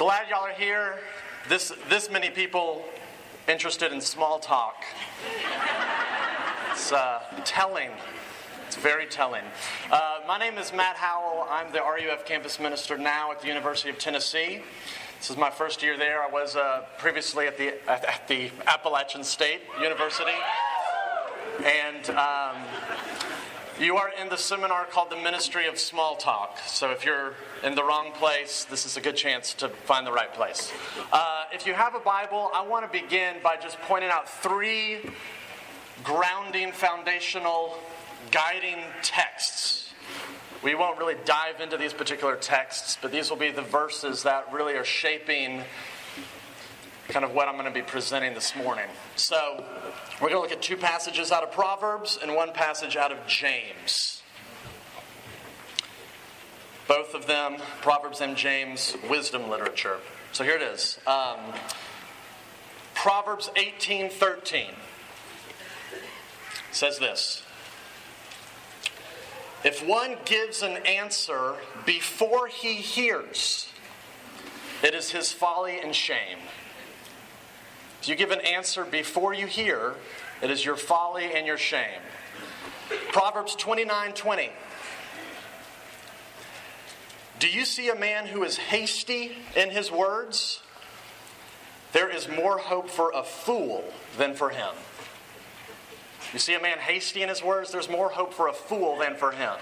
Glad y'all are here. This, this many people interested in small talk. It's uh, telling. It's very telling. Uh, my name is Matt Howell. I'm the RUF campus minister now at the University of Tennessee. This is my first year there. I was uh, previously at the, at, at, the Appalachian State University. And um, you are in the seminar called The Ministry of Small Talk. So if you're in the wrong place, this is a good chance to find the right place. Uh, if you have a Bible, I want to begin by just pointing out three grounding, foundational, guiding texts. We won't really dive into these particular texts, but these will be the verses that really are shaping kind of what I'm going to be presenting this morning. So, we're going to look at two passages out of Proverbs and one passage out of James. Both of them, Proverbs and James, wisdom literature. So here it is. Um, Proverbs 18:13 says this. If one gives an answer before he hears, it is his folly and shame. If you give an answer before you hear, it is your folly and your shame. Proverbs 29 20. Do you see a man who is hasty in his words? There is more hope for a fool than for him. You see a man hasty in his words, there's more hope for a fool than for him.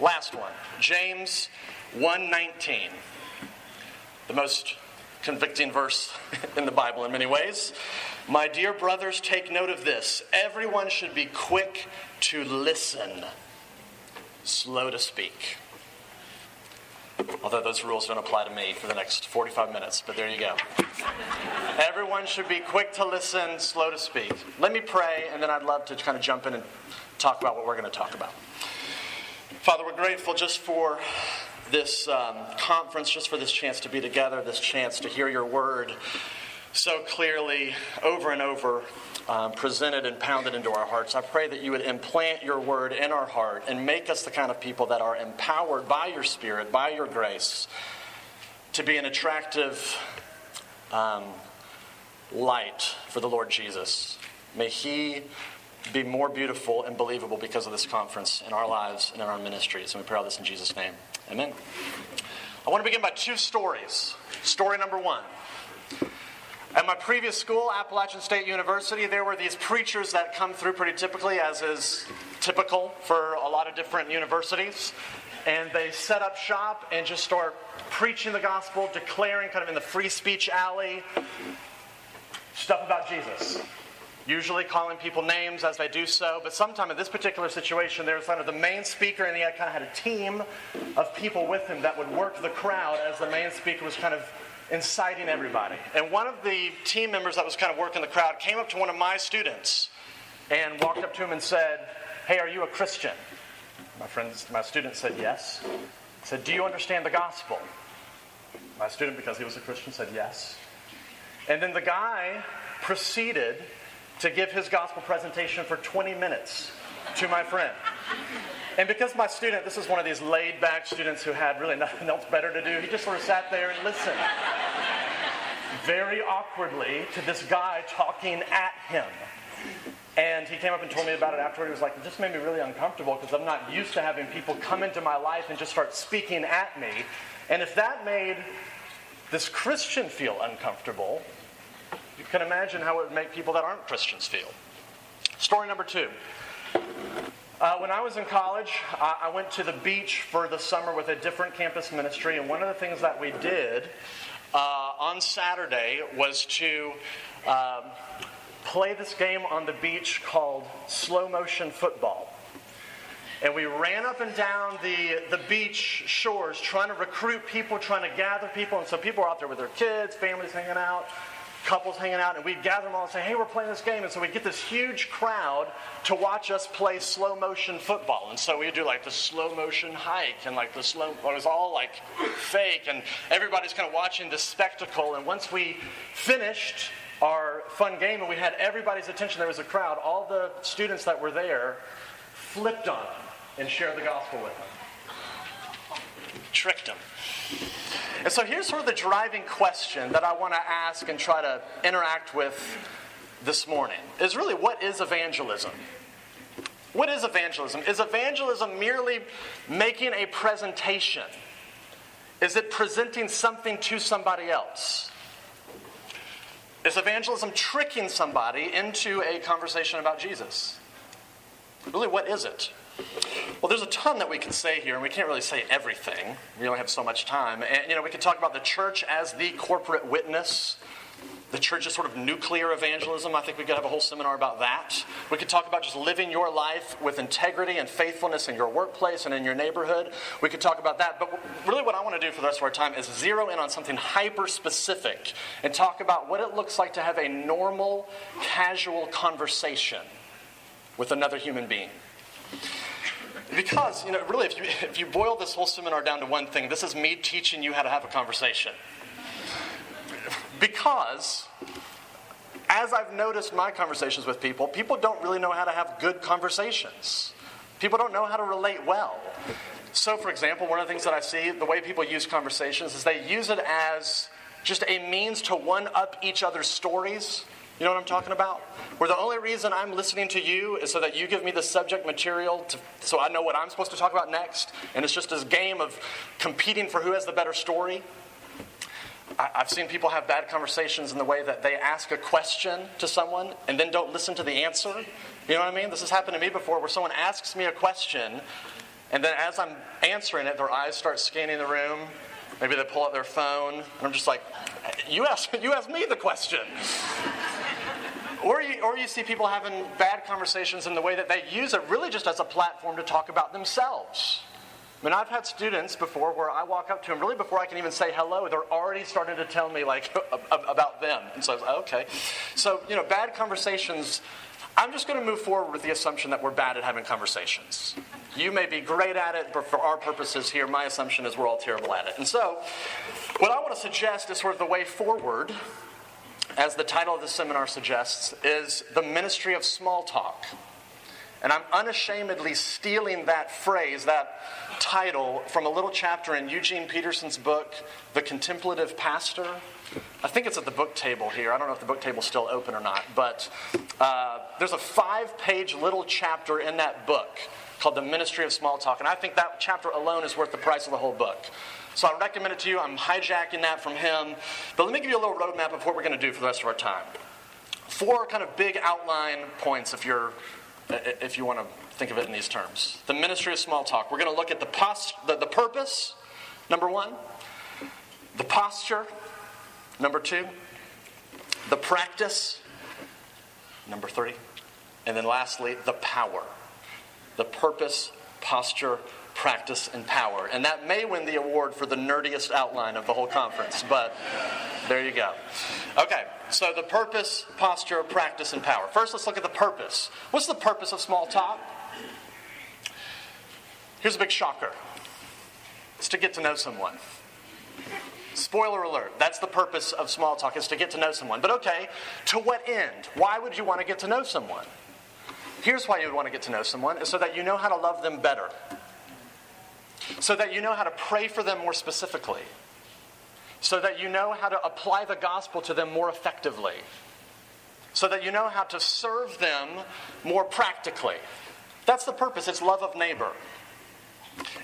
Last one, James 1:19. The most convicting verse in the Bible in many ways. My dear brothers, take note of this. Everyone should be quick to listen, slow to speak. Although those rules don't apply to me for the next 45 minutes, but there you go. Everyone should be quick to listen, slow to speak. Let me pray, and then I'd love to kind of jump in and talk about what we're going to talk about. Father, we're grateful just for this um, conference, just for this chance to be together, this chance to hear your word so clearly over and over um, presented and pounded into our hearts. I pray that you would implant your word in our heart and make us the kind of people that are empowered by your spirit, by your grace, to be an attractive um, light for the Lord Jesus. May he be more beautiful and believable because of this conference in our lives and in our ministries. And we pray all this in Jesus' name. Amen. I want to begin by two stories. Story number one. At my previous school, Appalachian State University, there were these preachers that come through pretty typically, as is typical for a lot of different universities. And they set up shop and just start preaching the gospel, declaring kind of in the free speech alley stuff about Jesus usually calling people names as they do so. But sometime in this particular situation, there was kind of the main speaker, and he had kind of had a team of people with him that would work the crowd as the main speaker was kind of inciting everybody. And one of the team members that was kind of working the crowd came up to one of my students and walked up to him and said, Hey, are you a Christian? My friends, my student said yes. He said, Do you understand the gospel? My student, because he was a Christian, said yes. And then the guy proceeded to give his gospel presentation for 20 minutes to my friend. And because my student, this is one of these laid back students who had really nothing else better to do, he just sort of sat there and listened very awkwardly to this guy talking at him. And he came up and told me about it afterward. He was like, it just made me really uncomfortable because I'm not used to having people come into my life and just start speaking at me. And if that made this Christian feel uncomfortable, you can imagine how it would make people that aren't Christians feel. Story number two. Uh, when I was in college, I, I went to the beach for the summer with a different campus ministry, and one of the things that we did uh, on Saturday was to um, play this game on the beach called slow motion football. And we ran up and down the, the beach shores trying to recruit people, trying to gather people. And so people were out there with their kids, families hanging out couples hanging out, and we'd gather them all and say, hey, we're playing this game. And so we'd get this huge crowd to watch us play slow motion football. And so we'd do like the slow motion hike and like the slow, it was all like fake, and everybody's kind of watching this spectacle. And once we finished our fun game and we had everybody's attention, there was a crowd, all the students that were there flipped on them and shared the gospel with them. Tricked them. And so here's sort of the driving question that I want to ask and try to interact with this morning is really what is evangelism? What is evangelism? Is evangelism merely making a presentation? Is it presenting something to somebody else? Is evangelism tricking somebody into a conversation about Jesus? Really, what is it? Well, there's a ton that we can say here, and we can't really say everything. We only have so much time. And, you know, we could talk about the church as the corporate witness the church's sort of nuclear evangelism. I think we could have a whole seminar about that. We could talk about just living your life with integrity and faithfulness in your workplace and in your neighborhood. We could talk about that. But really, what I want to do for the rest of our time is zero in on something hyper specific and talk about what it looks like to have a normal, casual conversation with another human being. Because, you know, really, if you, if you boil this whole seminar down to one thing, this is me teaching you how to have a conversation. Because, as I've noticed my conversations with people, people don't really know how to have good conversations. People don't know how to relate well. So, for example, one of the things that I see, the way people use conversations is they use it as just a means to one up each other's stories. You know what I'm talking about? Where the only reason I'm listening to you is so that you give me the subject material to, so I know what I'm supposed to talk about next. And it's just this game of competing for who has the better story. I've seen people have bad conversations in the way that they ask a question to someone and then don't listen to the answer. You know what I mean? This has happened to me before where someone asks me a question and then as I'm answering it, their eyes start scanning the room. Maybe they pull out their phone, and I'm just like, you asked, you asked me the question. Or, you, or you see people having bad conversations in the way that they use it really just as a platform to talk about themselves. I mean, I've had students before where I walk up to them, really before I can even say hello, they're already starting to tell me, like, about them. And so I was like, okay. So, you know, bad conversations, I'm just going to move forward with the assumption that we're bad at having conversations. You may be great at it, but for our purposes here, my assumption is we're all terrible at it. And so, what I want to suggest is sort of the way forward, as the title of the seminar suggests, is the ministry of small talk. And I'm unashamedly stealing that phrase, that title, from a little chapter in Eugene Peterson's book, The Contemplative Pastor. I think it's at the book table here. I don't know if the book table's still open or not, but uh, there's a five page little chapter in that book called The Ministry of Small Talk. And I think that chapter alone is worth the price of the whole book. So I recommend it to you. I'm hijacking that from him. But let me give you a little roadmap of what we're going to do for the rest of our time. Four kind of big outline points if you're if you want to think of it in these terms. The ministry of small talk. We're going to look at the, post, the, the purpose, number one, the posture, number two, the practice, number three, and then lastly, the power. The purpose, posture, practice, and power. And that may win the award for the nerdiest outline of the whole conference, but there you go. Okay, so the purpose, posture, practice, and power. First, let's look at the purpose. What's the purpose of small talk? Here's a big shocker it's to get to know someone. Spoiler alert, that's the purpose of small talk, is to get to know someone. But okay, to what end? Why would you want to get to know someone? Here's why you would want to get to know someone, is so that you know how to love them better. So that you know how to pray for them more specifically so that you know how to apply the gospel to them more effectively, so that you know how to serve them more practically. That's the purpose, it's love of neighbor.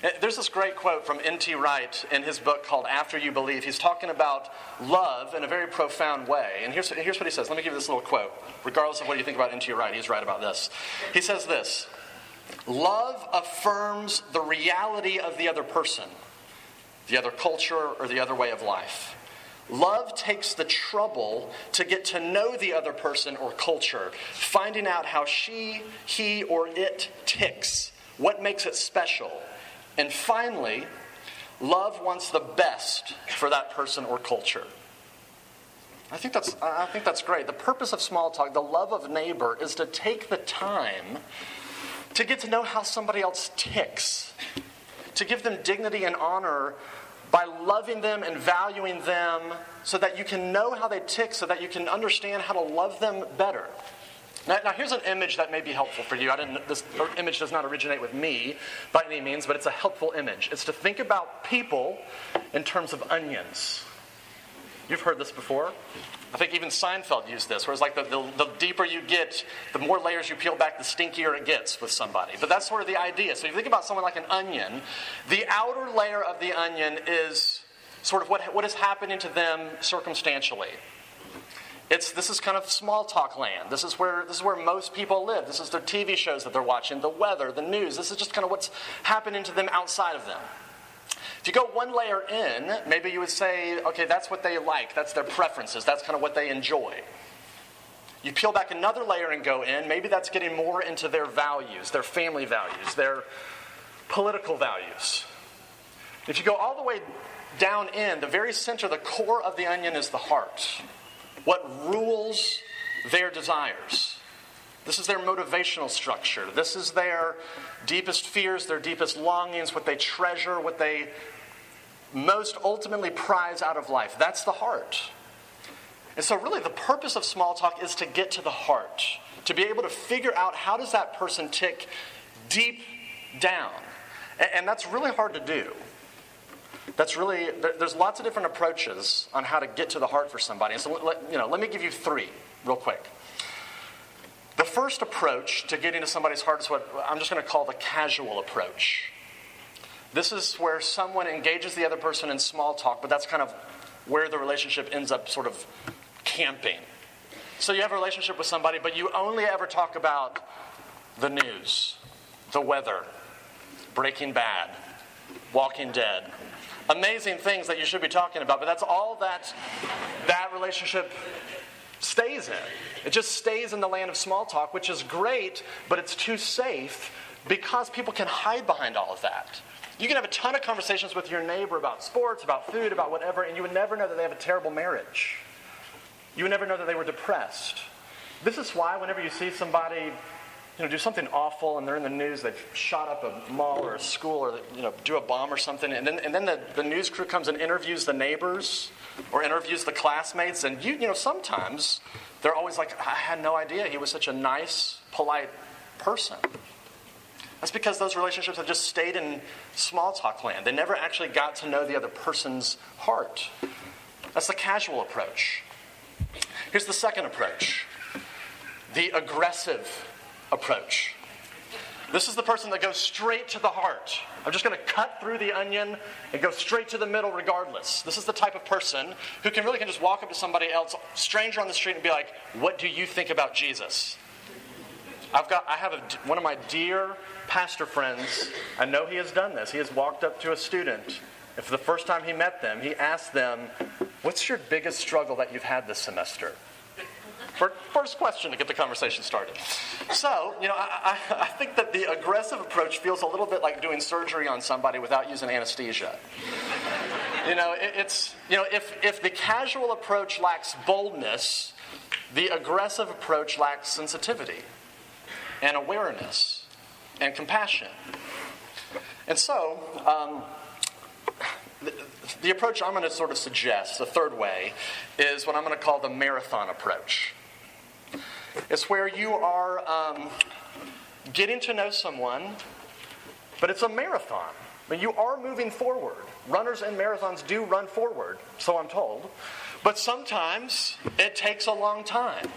Eh, there's this great quote from N.T. Wright in his book called After You Believe. He's talking about love in a very profound way. And here's, here's what he says. Let me give you this little quote. Regardless of what you think about N.T. Wright, he's right about this. He says this Love affirms the reality of the other person the other culture, or the other way of life. Love takes the trouble to get to know the other person or culture, finding out how she, he, or it ticks, what makes it special. And finally, love wants the best for that person or culture. I think that's, I think that's great. The purpose of small talk, the love of neighbor, is to take the time to get to know how somebody else ticks, to give them dignity and honor by loving them and valuing them so that you can know how they tick, so that you can understand how to love them better. Now, now, here's an image that may be helpful for you. I didn't, this image does not originate with me by any means, but it's a helpful image. It's to think about people in terms of onions. You've heard this before. I think even Seinfeld used this, where it's like the, the, the, deeper you get, the more layers you peel back, the stinkier it gets with somebody. But that's sort of the idea. So if you think about someone like an onion, the outer layer of the onion is sort of what, what is happening to them circumstantially. It's, this is kind of small talk land. This is, where, this is where most people live. This is their TV shows that they're watching, the weather, the news. This is just kind of what's happening to them outside of them. If you go one layer in, maybe you would say, okay, that's what they like, that's their preferences, that's kind of what they enjoy. You peel back another layer and go in, maybe that's getting more into their values, their family values, their political values. If you go all the way down in, the very center, the core of the onion is the heart what rules their desires. This is their motivational structure. This is their deepest fears, their deepest longings, what they treasure, what they most ultimately prize out of life. That's the heart. And so, really, the purpose of small talk is to get to the heart, to be able to figure out how does that person tick deep down. And that's really hard to do. That's really, there's lots of different approaches on how to get to the heart for somebody. And so, let, you know, let me give you three real quick. The first approach to getting to somebody's heart is what I'm just going to call the casual approach. This is where someone engages the other person in small talk, but that's kind of where the relationship ends up sort of camping. So you have a relationship with somebody, but you only ever talk about the news, the weather, Breaking Bad, Walking Dead, amazing things that you should be talking about, but that's all that that relationship stays in. It just stays in the land of small talk, which is great, but it's too safe because people can hide behind all of that. You can have a ton of conversations with your neighbor about sports, about food, about whatever, and you would never know that they have a terrible marriage. You would never know that they were depressed. This is why, whenever you see somebody you know, do something awful and they're in the news, they've shot up a mall or a school or, you know, do a bomb or something, and then, and then the, the news crew comes and interviews the neighbors or interviews the classmates, and you, you know, sometimes they're always like, I had no idea he was such a nice, polite person. That's because those relationships have just stayed in small talk land. They never actually got to know the other person's heart. That's the casual approach. Here's the second approach the aggressive approach. This is the person that goes straight to the heart. I'm just going to cut through the onion and go straight to the middle regardless. This is the type of person who can really can just walk up to somebody else, stranger on the street, and be like, "What do you think about Jesus?" I've got I have a, one of my dear pastor friends. I know he has done this. He has walked up to a student. If the first time he met them, he asked them, "What's your biggest struggle that you've had this semester?" First question to get the conversation started. So, you know, I, I, think that the aggressive approach feels a little bit like doing surgery on somebody without using anesthesia. You know, it, it's, you know, if, if the casual approach lacks boldness, the aggressive approach lacks sensitivity and awareness and compassion. And so, um, the, the approach I'm going to sort of suggest, the third way, is what I'm going to call the marathon approach. It's where you are um, getting to know someone, but it's a marathon. Mean, you are moving forward. Runners in marathons do run forward, so I'm told. But sometimes it takes a long time.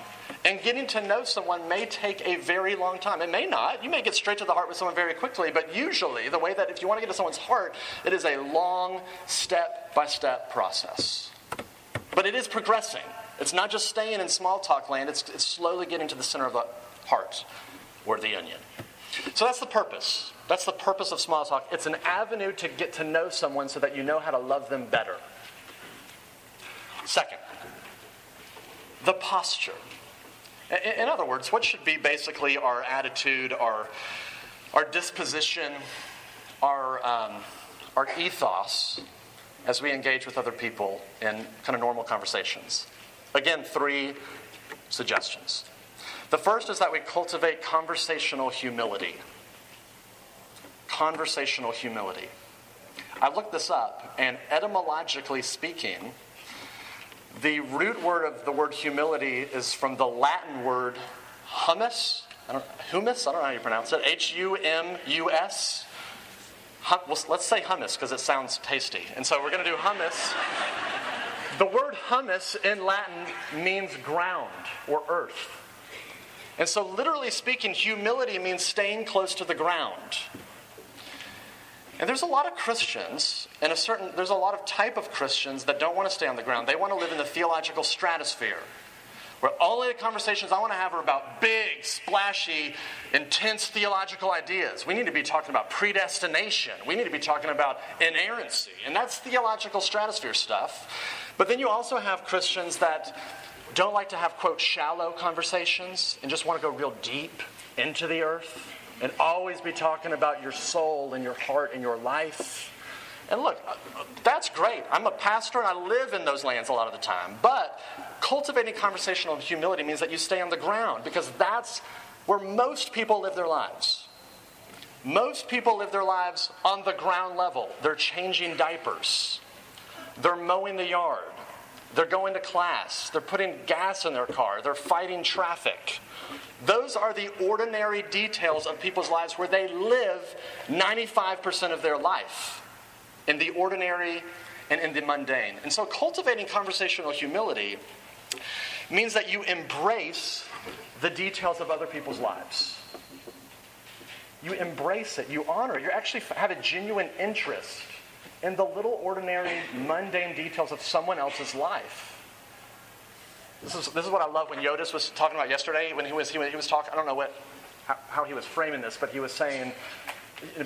And getting to know someone may take a very long time. It may not. You may get straight to the heart with someone very quickly, but usually, the way that if you want to get to someone's heart, it is a long, step by step process. But it is progressing. It's not just staying in small talk land, it's, it's slowly getting to the center of the heart or the onion. So that's the purpose. That's the purpose of small talk. It's an avenue to get to know someone so that you know how to love them better. Second, the posture. In other words, what should be basically our attitude, our, our disposition, our, um, our ethos as we engage with other people in kind of normal conversations? Again, three suggestions. The first is that we cultivate conversational humility. Conversational humility. I looked this up, and etymologically speaking, the root word of the word humility is from the Latin word hummus. I don't, humus? I don't know how you pronounce it. H U M U S. Let's say hummus because it sounds tasty. And so we're going to do hummus. The word hummus in Latin means ground or earth. And so, literally speaking, humility means staying close to the ground. And there's a lot of Christians, and a certain there's a lot of type of Christians that don't want to stay on the ground. They want to live in the theological stratosphere. Where all of the conversations I want to have are about big, splashy, intense theological ideas. We need to be talking about predestination. We need to be talking about inerrancy. And that's theological stratosphere stuff. But then you also have Christians that don't like to have, quote, shallow conversations and just want to go real deep into the earth and always be talking about your soul and your heart and your life. And look, uh, that's great. I'm a pastor and I live in those lands a lot of the time. But cultivating conversational humility means that you stay on the ground because that's where most people live their lives. Most people live their lives on the ground level. They're changing diapers, they're mowing the yard, they're going to class, they're putting gas in their car, they're fighting traffic. Those are the ordinary details of people's lives where they live 95% of their life in the ordinary and in the mundane. And so, cultivating conversational humility means that you embrace the details of other people's lives. You embrace it, you honor it, you actually have a genuine interest in the little ordinary, mundane details of someone else's life. This is, this is what I love when Yodis was talking about yesterday when he was, he was, he was talking, I don't know what, how, how he was framing this, but he was saying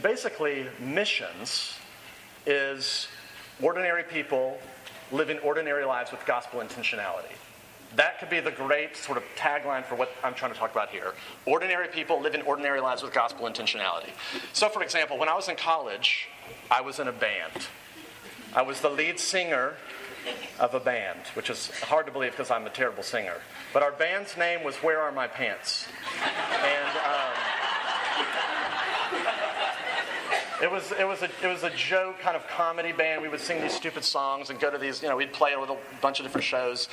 basically missions is ordinary people living ordinary lives with gospel intentionality. That could be the great sort of tagline for what I'm trying to talk about here. Ordinary people living ordinary lives with gospel intentionality. So, for example, when I was in college, I was in a band. I was the lead singer of a band, which is hard to believe because I'm a terrible singer. But our band's name was Where Are My Pants? And um, it was it was a it was a joke kind of comedy band. We would sing these stupid songs and go to these you know we'd play a little bunch of different shows,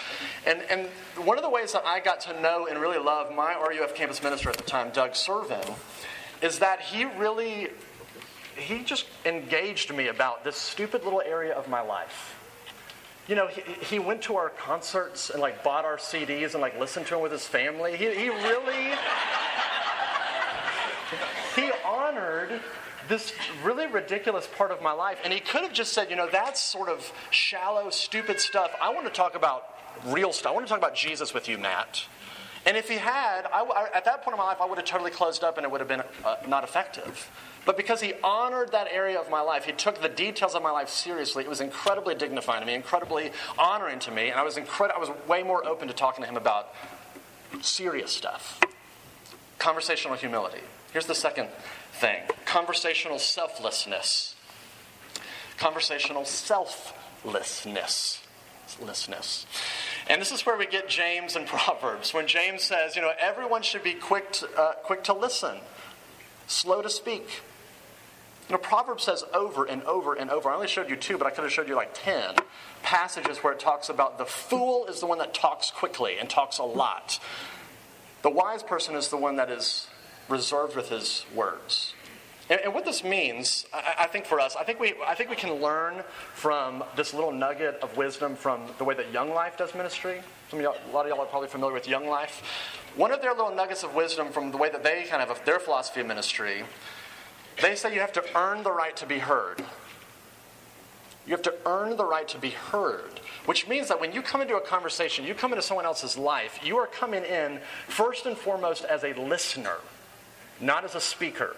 and and one of the ways that I got to know and really love my RUF campus minister at the time, Doug Servin, is that he really he just engaged me about this stupid little area of my life. You know, he, he went to our concerts and like bought our CDs and like listened to them with his family. He, he really he honored this really ridiculous part of my life. And he could have just said, you know, that's sort of shallow, stupid stuff. I want to talk about real stuff. I want to talk about Jesus with you, Matt. And if he had, I, I, at that point in my life, I would have totally closed up and it would have been uh, not effective. But because he honored that area of my life, he took the details of my life seriously. It was incredibly dignifying to me, incredibly honoring to me, and I was I was way more open to talking to him about serious stuff. Conversational humility. Here's the second thing conversational selflessness. Conversational selflessness. Lessness. And this is where we get James and Proverbs. When James says, you know, everyone should be quick to, uh, quick to listen, slow to speak. You know, Proverbs says over and over and over. I only showed you two, but I could have showed you like ten passages where it talks about the fool is the one that talks quickly and talks a lot. The wise person is the one that is reserved with his words. And, and what this means, I, I, think for us, I think, we, I think we can learn from this little nugget of wisdom from the way that Young Life does ministry. Some a lot of y'all are probably familiar with Young Life. One of their little nuggets of wisdom from the way that they kind of, their philosophy of ministry, they say you have to earn the right to be heard. You have to earn the right to be heard, which means that when you come into a conversation, you come into someone else's life, you are coming in first and foremost as a listener not as a speaker.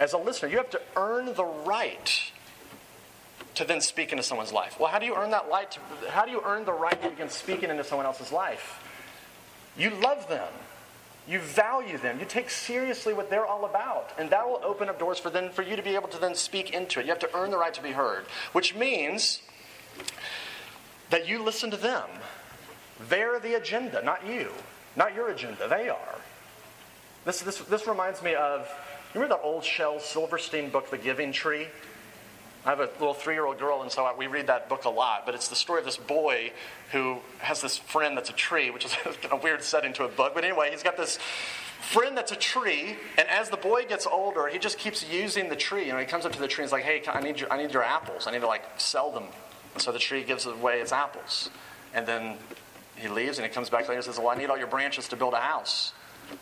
As a listener, you have to earn the right to then speak into someone's life. Well, how do you earn that right? How do you earn the right to begin speaking into someone else's life? You love them. You value them. You take seriously what they're all about. And that will open up doors for then for you to be able to then speak into it. You have to earn the right to be heard. Which means that you listen to them. They're the agenda, not you. Not your agenda. They are. This, this, this reminds me of, you remember that old Shel Silverstein book, The Giving Tree? I have a little three year old girl, and so we read that book a lot. But it's the story of this boy who has this friend that's a tree, which is a weird setting to a book. But anyway, he's got this friend that's a tree, and as the boy gets older, he just keeps using the tree. You know, he comes up to the tree and he's like, "Hey, I need your, I need your apples. I need to like sell them." And so the tree gives away its apples, and then he leaves and he comes back later and says, "Well, I need all your branches to build a house."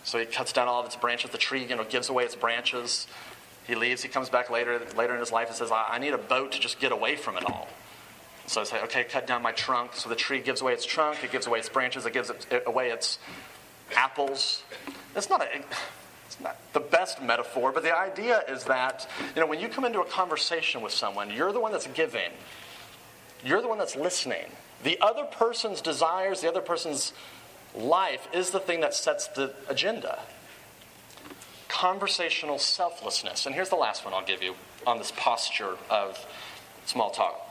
So he cuts down all of its branches. The tree, you know, gives away its branches. He leaves. He comes back later, later in his life and says, I, need a boat to just get away from it all. So I say, okay, cut down my trunk. So the tree gives away its trunk, it gives away its branches, it gives it, away its apples. It's not, a, it's not the best metaphor, but the idea is that, you know, when you come into a conversation with someone, you're the one that's giving, you're the one that's listening. The other person's desires, the other person's life is the thing that sets the agenda conversational selflessness. And here's the last one I'll give you on this posture of small talk.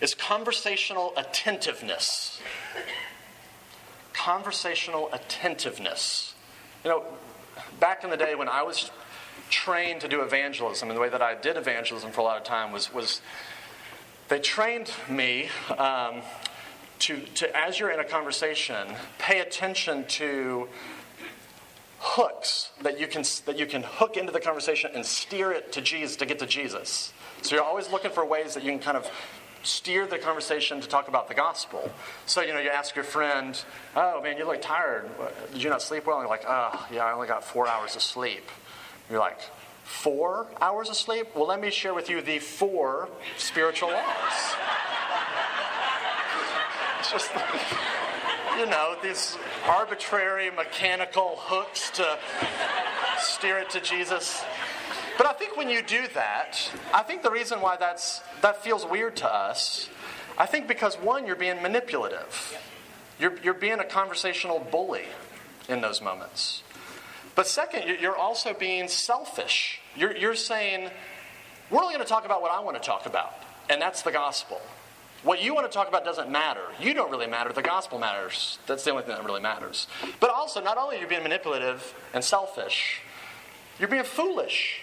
Is conversational attentiveness. Conversational attentiveness. You know, back in the day when I was trained to do evangelism, and the way that I did evangelism for a lot of time was, was they trained me um, to, to, as you're in a conversation, pay attention to hooks that you can that you can hook into the conversation and steer it to Jesus to get to Jesus. So you're always looking for ways that you can kind of steer the conversation to talk about the gospel. So you know, you ask your friend, "Oh man, you look tired. Did you not sleep well?" And you're like, "Oh yeah, I only got four hours of sleep." You're like, four hours of sleep? Well, let me share with you the four spiritual laws. Just you know, these arbitrary mechanical hooks to steer it to Jesus. But I think when you do that, I think the reason why that's, that feels weird to us, I think because one, you're being manipulative. You're, you're being a conversational bully in those moments. But second, you're also being selfish. You're, you're saying, we're only going to talk about what I want to talk about, and that's the gospel. What you want to talk about doesn't matter. You don't really matter. The gospel matters. That's the only thing that really matters. But also, not only are you being manipulative and selfish, you're being foolish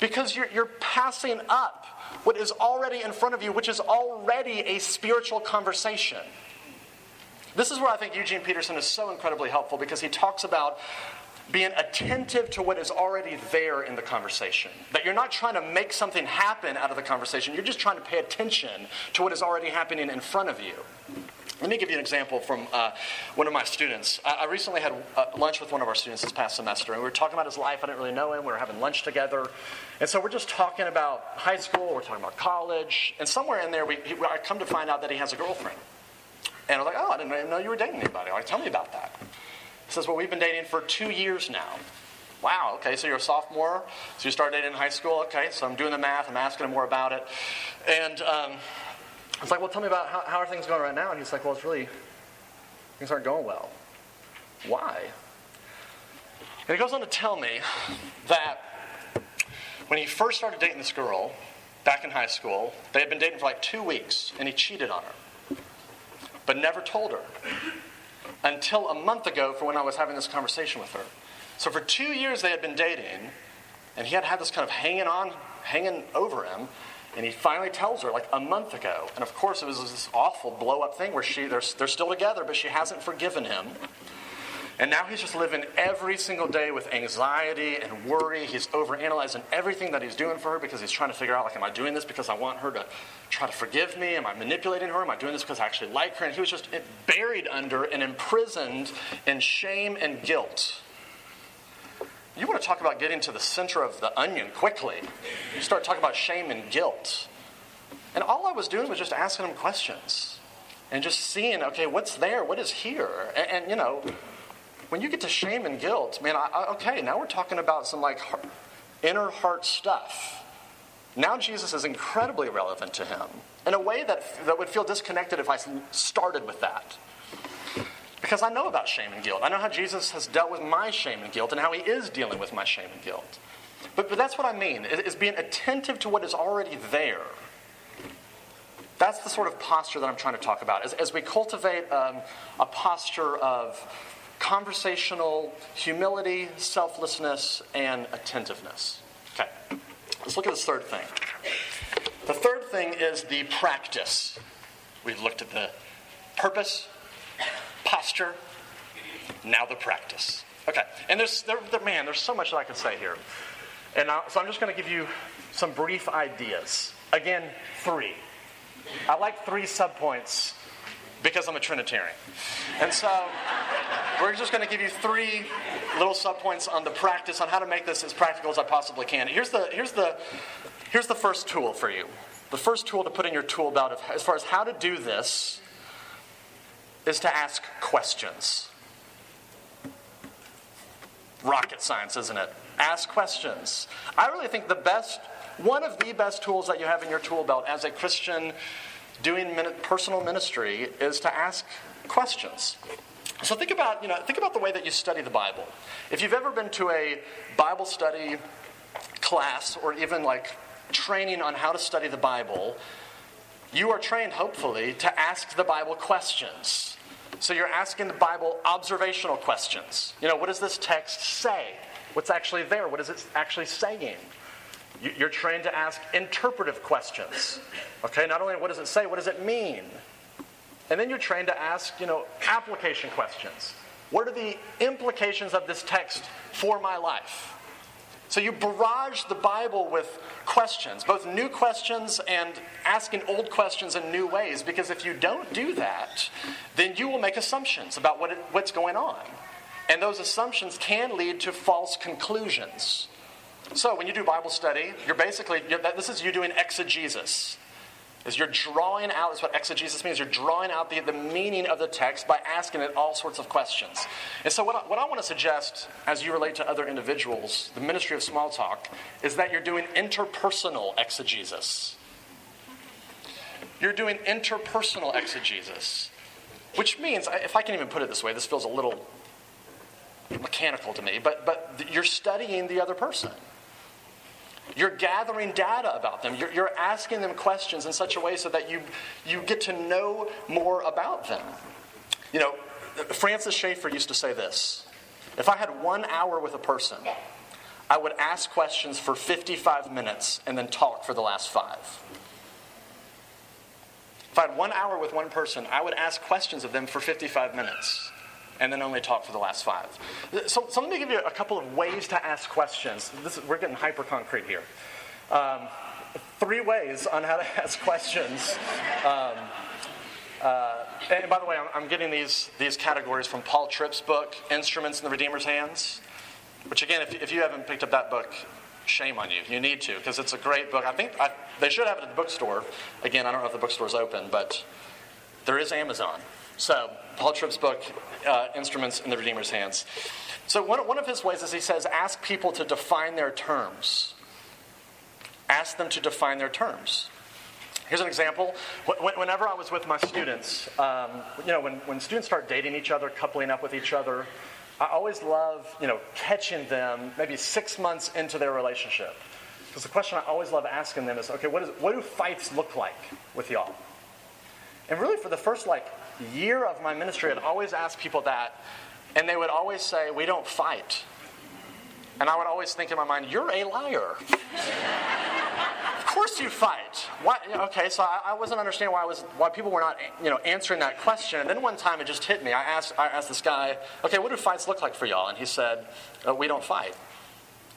because you're, you're passing up what is already in front of you, which is already a spiritual conversation. This is where I think Eugene Peterson is so incredibly helpful because he talks about being attentive to what is already there in the conversation. That you're not trying to make something happen out of the conversation, you're just trying to pay attention to what is already happening in front of you. Let me give you an example from uh, one of my students. I, I recently had uh, lunch with one of our students this past semester, and we were talking about his life. I didn't really know him. We were having lunch together. And so we're just talking about high school, we're talking about college, and somewhere in there, we, he, I come to find out that he has a girlfriend. And I was like, oh, I didn't even know you were dating anybody. Like, tell me about that. Says, Well, we've been dating for two years now. Wow, okay, so you're a sophomore, so you started dating in high school, okay, so I'm doing the math, I'm asking him more about it. And um, like, Well, tell me about how, how are things going right now? And he's like, Well, it's really, things aren't going well. Why? And he goes on to tell me that when he first started dating this girl back in high school, they had been dating for like two weeks, and he cheated on her, but never told her until a month ago for when I was having this conversation with her. So for two years they had been dating, and he had had this kind of hanging on, hanging over him. And he finally tells her, like a month ago. And of course, it was this awful blow up thing where she, they're, they're still together, but she hasn't forgiven him. And now he's just living every single day with anxiety and worry. He's overanalyzing everything that he's doing for her because he's trying to figure out, like, am I doing this because I want her to try to forgive me? Am I manipulating her? Am I doing this because I actually like her? And he was just buried under and imprisoned in shame and guilt. You want to talk about getting to the center of the onion quickly. You start talking about shame and guilt. And all I was doing was just asking him questions and just seeing, okay, what's there? What is here? and, and you know, when you get to shame and guilt, man, I, I, okay, now we're talking about some like heart, inner heart stuff. Now Jesus is incredibly relevant to him in a way that, that would feel disconnected if I started with that. Because I know about shame and guilt. I know how Jesus has dealt with my shame and guilt and how he is dealing with my shame and guilt. But, but that's what I mean, is being attentive to what is already there. That's the sort of posture that I'm trying to talk about. As, as we cultivate um, a posture of conversational humility, selflessness, and attentiveness. Okay, let's look at this third thing. The third thing is the practice. We've looked at the purpose, posture, now the practice. Okay, and there's, there, there, man, there's so much that I can say here. And I, so I'm just going to give you some brief ideas. Again, three. I like three subpoints because I'm a Trinitarian. And so we're just going to give you three little subpoints on the practice, on how to make this as practical as I possibly can. Here's the, here's the, here's the first tool for you. The first tool to put in your tool belt as far as how to do this is to ask questions. Rocket science, isn't it? Ask questions. I really think the best, one of the best tools that you have in your tool belt as a Christian doing personal ministry is to ask questions. So think about, you know, think about the way that you study the Bible. If you've ever been to a Bible study class or even like training on how to study the Bible, you are trained, hopefully, to ask the Bible questions. So you're asking the Bible observational questions. You know, what does this text say? What's actually there? What is it actually saying? You're trained to ask interpretive questions. Okay, not only what does it say, what does it mean? And then you're trained to ask, you know, application questions. What are the implications of this text for my life? So you barrage the Bible with questions, both new questions and asking old questions in new ways, because if you don't do that, then you will make assumptions about what it, what's going on. And those assumptions can lead to false conclusions. So when you do Bible study, you're basically, you're, this is you doing exegesis. Is you're drawing out, that's what exegesis means, you're drawing out the, the meaning of the text by asking it all sorts of questions. And so, what I, what I want to suggest as you relate to other individuals, the ministry of small talk, is that you're doing interpersonal exegesis. You're doing interpersonal exegesis, which means, if I can even put it this way, this feels a little mechanical to me, but, but you're studying the other person. You're gathering data about them. You're, you're, asking them questions in such a way so that you, you get to know more about them. You know, Francis Schaeffer used to say this If I had one hour with a person, I would ask questions for 55 minutes and then talk for the last five. If I had one hour with one person, I would ask questions of them for 55 minutes and then only talk for the last five. So, so let me give you a couple of ways to ask questions. We're getting hyper concrete here. Um, three ways on how to ask questions. Um, uh, and by the way, I'm, I'm, getting these, these categories from Paul Tripp's book, Instruments in the Redeemer's Hands, which, again, if, if you haven't picked up that book, shame on you. You need to, because it's a great book. I think I, they should have it at the bookstore. Again, I don't know if the bookstore's open, but there is Amazon. So, Paul Tripp's book, uh, Instruments in the Redeemer's Hands. So, one, one of his ways is he says, ask people to define their terms. Ask them to define their terms. Here's an example. Whenever I was with my students, um, you know, when, when students start dating each other, coupling up with each other, I always love, you know, catching them maybe six months into their relationship. Because the question I always love asking them is, okay, what, is, what do fights look like with y'all? And really, for the first like year of my ministry, I'd always ask people that, and they would always say, We don't fight. And I would always think in my mind, You're a liar. of course you fight. Why? Okay, so I, I, wasn't understanding why, I was, why people were not you know, answering that question. And then one time it just hit me. I asked, I asked this guy, Okay, what do fights look like for y'all? And he said, uh, We don't fight.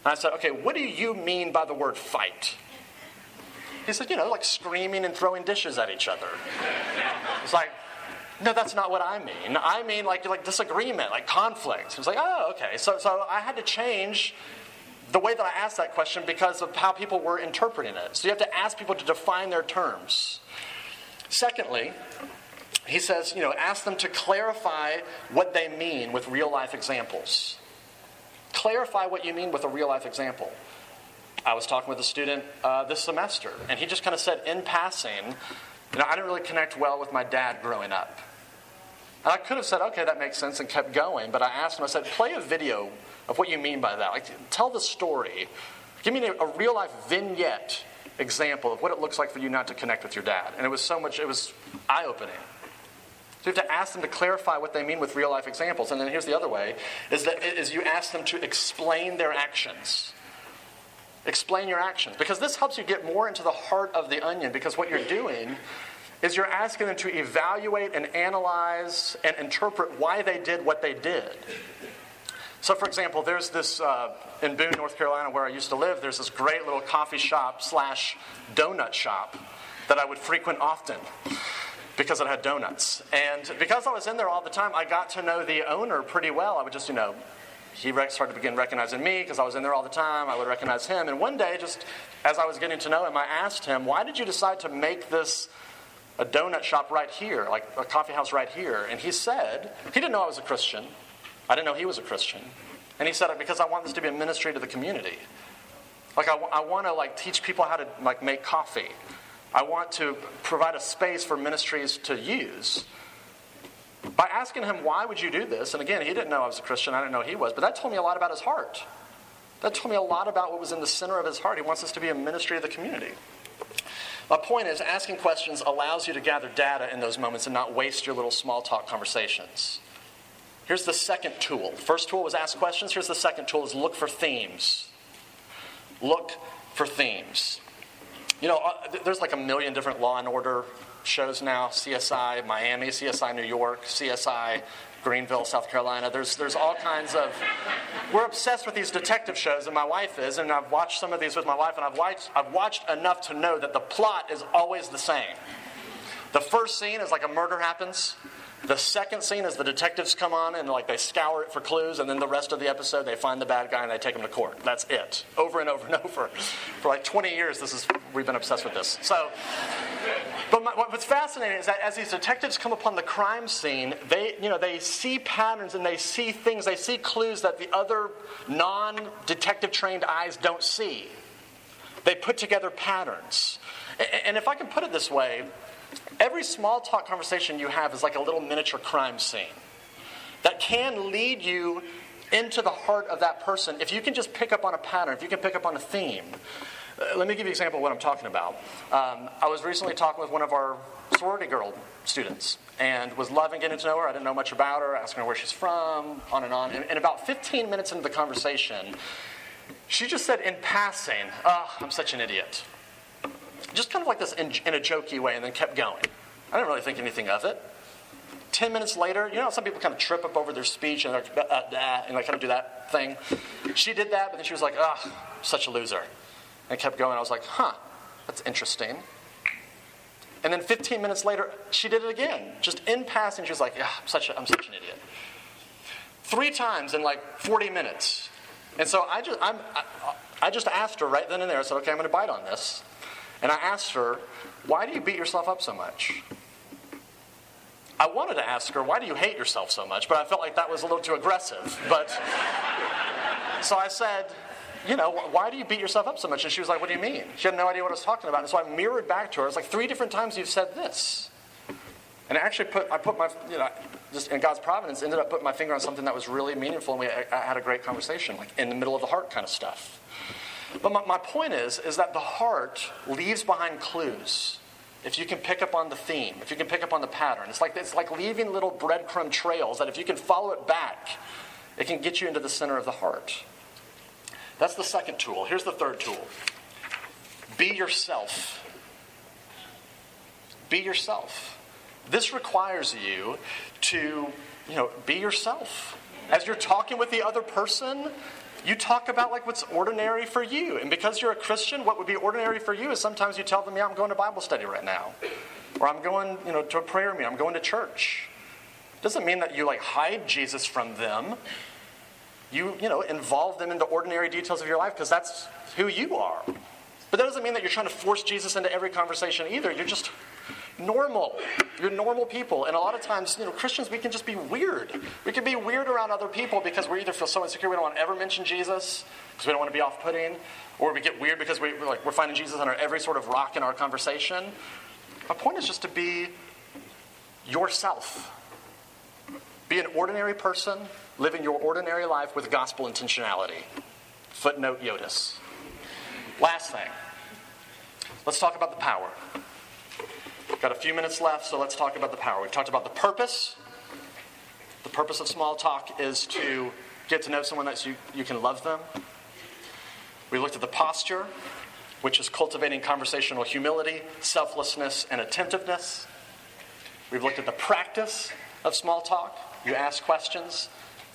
And I said, Okay, what do you mean by the word fight? He said, You know, like screaming and throwing dishes at each other. It's like, no, that's not what I mean. I mean like like disagreement, like conflict. It's like, oh, okay. So so I had to change the way that I asked that question because of how people were interpreting it. So you have to ask people to define their terms. Secondly, he says, you know, ask them to clarify what they mean with real life examples. Clarify what you mean with a real life example. I was talking with a student uh, this semester, and he just kind of said in passing, you know, I didn't really connect well with my dad growing up. And I could have said, okay, that makes sense, and kept going, but I asked him, I said, play a video of what you mean by that. Like, tell the story. Give me a, a real life vignette example of what it looks like for you not to connect with your dad. And it was so much, it was eye opening. So you have to ask them to clarify what they mean with real life examples. And then here's the other way is that is you ask them to explain their actions. Explain your actions. Because this helps you get more into the heart of the onion. Because what you're doing is you're asking them to evaluate and analyze and interpret why they did what they did. So, for example, there's this uh, in Boone, North Carolina, where I used to live. There's this great little coffee shop slash donut shop that I would frequent often because it had donuts. And because I was in there all the time, I got to know the owner pretty well. I would just, you know, he started to begin recognizing me because I was in there all the time. I would recognize him. And one day, just as I was getting to know him, I asked him, Why did you decide to make this a donut shop right here, like a coffee house right here? And he said, He didn't know I was a Christian. I didn't know he was a Christian. And he said, Because I want this to be a ministry to the community. Like, I, I want to like teach people how to like make coffee. I want to provide a space for ministries to use by asking him, Why would you do this? And again, he didn't know I was a Christian. I didn't know he was. But that told me a lot about his heart. That told me a lot about what was in the center of his heart. He wants us to be a ministry of the community. My point is, asking questions allows you to gather data in those moments and not waste your little small talk conversations. Here's the second tool. The First tool was ask questions. Here's the second tool is look for themes. Look for themes. You know, uh, there's like a million different law and order shows now CSI Miami, CSI New York, CSI Greenville, South Carolina. There's, there's all kinds of. We're obsessed with these detective shows, and my wife is, and I've watched some of these with my wife, and I've watched, I've watched enough to know that the plot is always the same. The first scene is like a murder happens. The second scene is the detectives come on and like they scour it for clues, and then the rest of the episode they find the bad guy and they take him to court. That's it, over and over and over. For like 20 years, this is we've been obsessed with this. So, but my, what's fascinating is that as these detectives come upon the crime scene, they you know they see patterns and they see things, they see clues that the other non-detective trained eyes don't see. They put together patterns, and if I can put it this way Every small talk conversation you have is like a little miniature crime scene that can lead you into the heart of that person if you can just pick up on a pattern, if you can pick up on a theme. Uh, let me give you an example of what I'm talking about. Um, I was recently talking with one of our sorority girl students and was loving getting to know her. I didn't know much about her, asking her where she's from, on and on. And, and about 15 minutes into the conversation, she just said in passing, Oh, I'm such an idiot just kind of like this in, in a jokey way, and then kept going. I didn't really think anything of it. Ten minutes later, you know, some people kind of trip up over their speech and, they're, uh, uh, and they kind of do that thing. She did that, but then she was like, "Ah, such a loser," and kept going. I was like, "Huh, that's interesting." And then 15 minutes later, she did it again, just in passing. She was like, "Yeah, I'm such, a, I'm such an idiot." Three times in like 40 minutes, and so I just, I'm, I, I just asked her right then and there. I said, "Okay, I'm going to bite on this." And I asked her, Why do you beat yourself up so much? I wanted to ask her, Why do you hate yourself so much? But I felt like that was a little too aggressive. But so I said, you know, why do you beat yourself up so much? And she was like, what do you mean? She had no idea what I was talking about. And so I mirrored back to her. It's like three different times you've said this. And I actually put, I put my, you know, just in God's providence, ended up putting my finger on something that was really meaningful. And we I had a great conversation, like in the middle of the heart kind of stuff. But my, my point is, is that the heart leaves behind clues. If you can pick up on the theme, if you can pick up on the pattern, it's like, it's like leaving little breadcrumb trails that if you can follow it back, it can get you into the center of the heart. That's the second tool. Here's the third tool be yourself. Be yourself. This requires you to, you know, be yourself. As you're talking with the other person, you talk about like what's ordinary for you. And because you're a Christian, what would be ordinary for you is sometimes you tell them, yeah, I'm going to Bible study right now. Or I'm going, you know, to a prayer meeting, I'm going to church. Doesn't mean that you like hide Jesus from them. You, you know, involve them in the ordinary details of your life because that's who you are. But that doesn't mean that you're trying to force Jesus into every conversation either. You're just normal. You're normal people. And a lot of times, you know, Christians, we can just be weird. We can be weird around other people because we either feel so insecure we don't want to ever mention Jesus because we don't want to be off putting, or we get weird because we, are like, we're finding Jesus under every sort of rock in our conversation. My point is just to be yourself. Be an ordinary person, living your ordinary life with gospel intentionality. Footnote Yodis. Last thing. Let's talk about the power. Got a few minutes left, so let's talk about the power. We've talked about the purpose. The purpose of small talk is to get to know someone that you, you can love them. We looked at the posture, which is cultivating conversational humility, selflessness, and attentiveness. We've looked at the practice of small talk. You ask questions,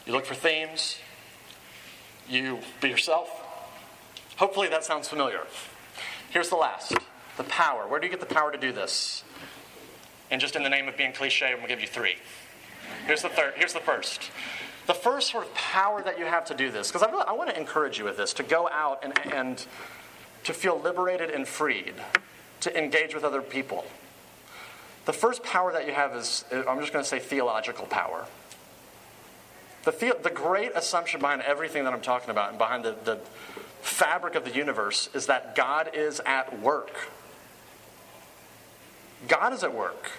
you look for themes, you be yourself. Hopefully that sounds familiar. Here's the last the power. Where do you get the power to do this? And just in the name of being cliche, I'm going to give you three. Here's the third. Here's the first. The first sort of power that you have to do this, because I, really, I want to encourage you with this, to go out and, and to feel liberated and freed, to engage with other people. The first power that you have is, I'm just going to say theological power. The, the, the great assumption behind everything that I'm talking about and behind the, the fabric of the universe is that God is at work. God is at work.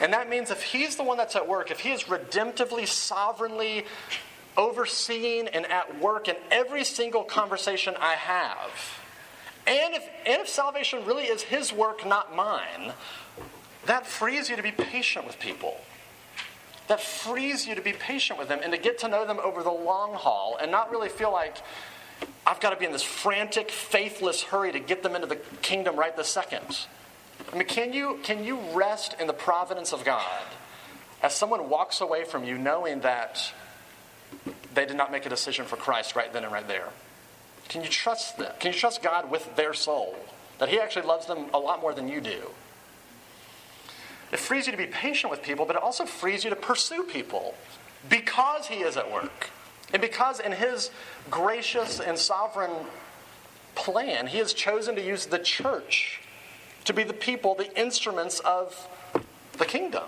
And that means if He's the one that's at work, if He is redemptively, sovereignly overseeing and at work in every single conversation I have, and if, and if salvation really is His work, not mine, that frees you to be patient with people. That frees you to be patient with them and to get to know them over the long haul and not really feel like I've got to be in this frantic, faithless hurry to get them into the kingdom right this second. I mean, can you, can you rest in the providence of God as someone walks away from you knowing that they did not make a decision for Christ right then and right there? Can you trust them? Can you trust God with their soul? That He actually loves them a lot more than you do. It frees you to be patient with people, but it also frees you to pursue people because He is at work. And because in His gracious and sovereign plan, He has chosen to use the church to be the people, the instruments of the kingdom.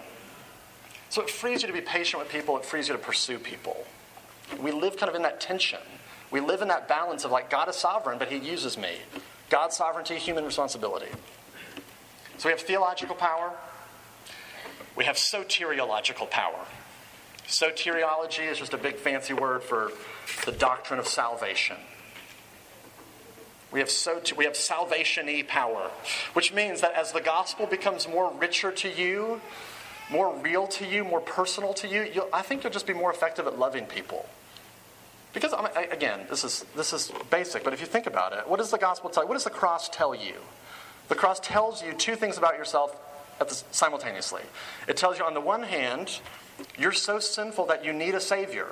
So it frees you to be patient with people, it frees you to pursue people. We live kind of in that tension. We live in that balance of like, God is sovereign, but He uses me. God's sovereignty, human responsibility. So we have theological power, we have soteriological power. Soteriology is just a big fancy word for the doctrine of salvation. We have, so we have salvation y power, which means that as the gospel becomes more richer to you, more real to you, more personal to you, I think you'll just be more effective at loving people. Because, I again, this is, this is basic, but if you think about it, what does the gospel tell you? What does the cross tell you? The cross tells you two things about yourself the, simultaneously. It tells you, on the one hand, you're so sinful that you need a Savior,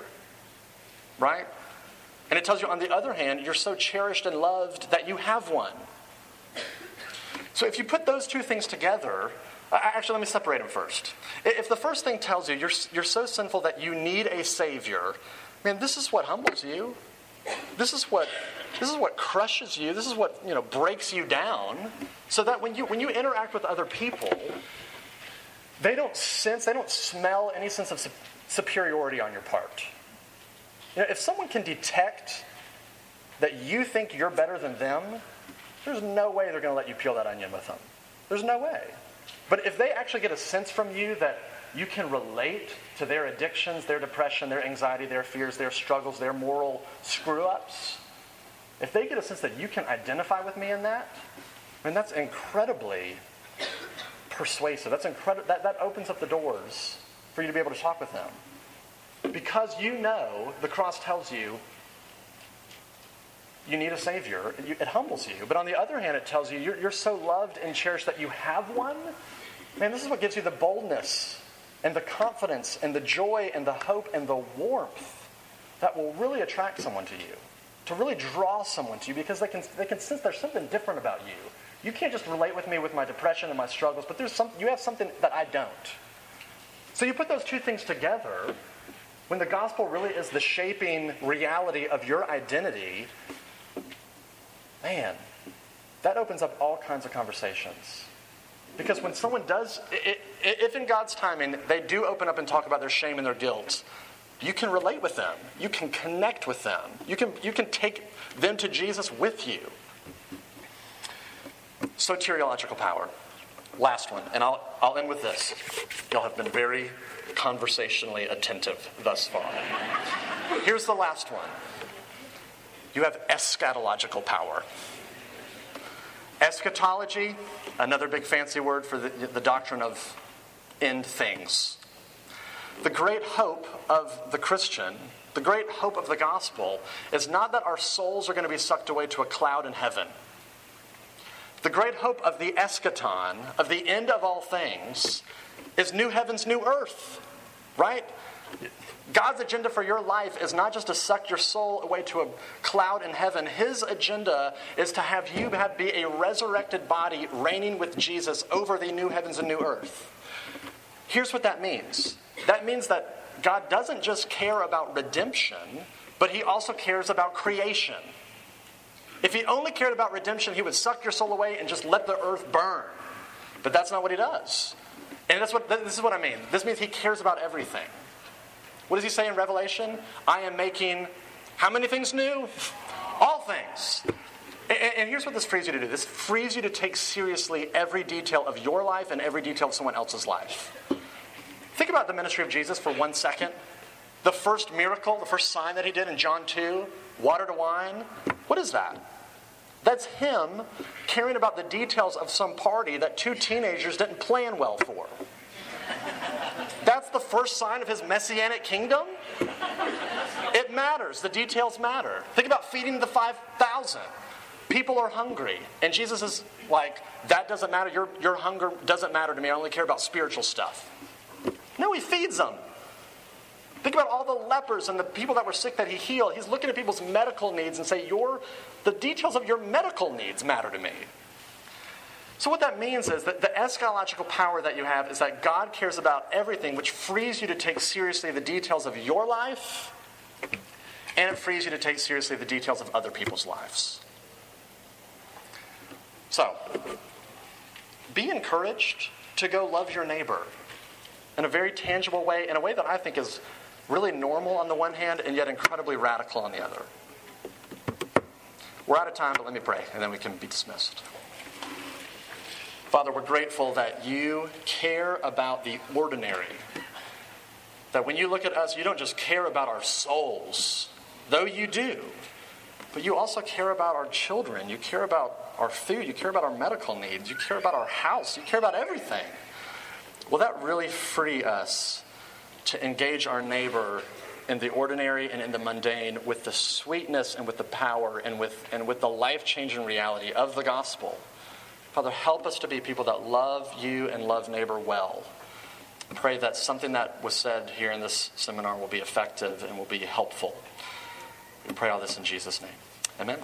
right? And it tells you, on the other hand, you're so cherished and loved that you have one. So if you put those two things together, uh, actually, let me separate them first. If the first thing tells you you're, you're so sinful that you need a Savior, man, this is what humbles you. This is what this is what crushes you. This is what you know breaks you down. So that when you when you interact with other people, they don't sense, they don't smell any sense of superiority on your part. If someone can detect that you think you're better than them, there's no way they're going to let you peel that onion with them. There's no way. But if they actually get a sense from you that you can relate to their addictions, their depression, their anxiety, their fears, their struggles, their moral screw ups, if they get a sense that you can identify with me in that, I mean, that's incredibly persuasive. That's incredible. That, that opens up the doors for you to be able to talk with them. Because you know the cross tells you you need a Savior, it humbles you. But on the other hand, it tells you you're, you're so loved and cherished that you have one. Man, this is what gives you the boldness and the confidence and the joy and the hope and the warmth that will really attract someone to you, to really draw someone to you because they can, they can sense there's something different about you. You can't just relate with me with my depression and my struggles, but there's some, you have something that I don't. So you put those two things together, when the gospel really is the shaping reality of your identity, man, that opens up all kinds of conversations. Because when someone does, if in God's timing they do open up and talk about their shame and their guilt, you can relate with them. You can connect with them. You can, you can take them to Jesus with you. Soteriological power. Last one, and I'll, I'll end with this. Y'all have been very conversationally attentive thus far. Here's the last one you have eschatological power. Eschatology, another big fancy word for the, the doctrine of end things. the great hope of the Christian, the great hope of the gospel, is not that our souls are going to be sucked away to a cloud in heaven. The great hope of the eschaton, of the end of all things, is new heavens, new earth, right? God's agenda for your life is not just to suck your soul away to a cloud in heaven. His agenda is to have you have, be a resurrected body reigning with Jesus over the new heavens and new earth. Here's what that means that means that God doesn't just care about redemption, but He also cares about creation. If He only cared about redemption, He would suck your soul away and just let the earth burn. But that's not what He does. And that's what, this is what I mean. This means He cares about everything. What does He say in Revelation? I am making how many things new? All things. And here's what this frees you to do this frees you to take seriously every detail of your life and every detail of someone else's life. Think about the ministry of Jesus for one second. The first miracle, the first sign that he did in John 2, water to wine. What is that? That's him caring about the details of some party that two teenagers didn't plan well for. That's the first sign of his messianic kingdom. It matters. The details matter. Think about feeding the 5,000. People are hungry. And Jesus is like, that doesn't matter. Your, your hunger doesn't matter to me. I only care about spiritual stuff. No, he feeds them. Think about all the lepers and the people that were sick that he healed. He's looking at people's medical needs and say, your, the details of your medical needs matter to me. So, what that means is that the eschatological power that you have is that God cares about everything, which frees you to take seriously the details of your life, and it frees you to take seriously the details of other people's lives. So, be encouraged to go love your neighbor in a very tangible way, in a way that I think is really normal on the one hand and yet incredibly radical on the other. We're out of time, but let me pray, and then we can be dismissed. Father, we're grateful that you care about the ordinary. That when you look at us, you don't just care about our souls, though you do, but you also care about our children. You care about our food. You care about our medical needs. You care about our house. You care about everything. Will that really free us to engage our neighbor in the ordinary and in the mundane with the sweetness and with the power and with, and with the life changing reality of the gospel? Father, help us to be people that love you and love neighbor well. pray that something that was said here in this seminar will be effective and will be helpful. We pray all this in Jesus' name. Amen.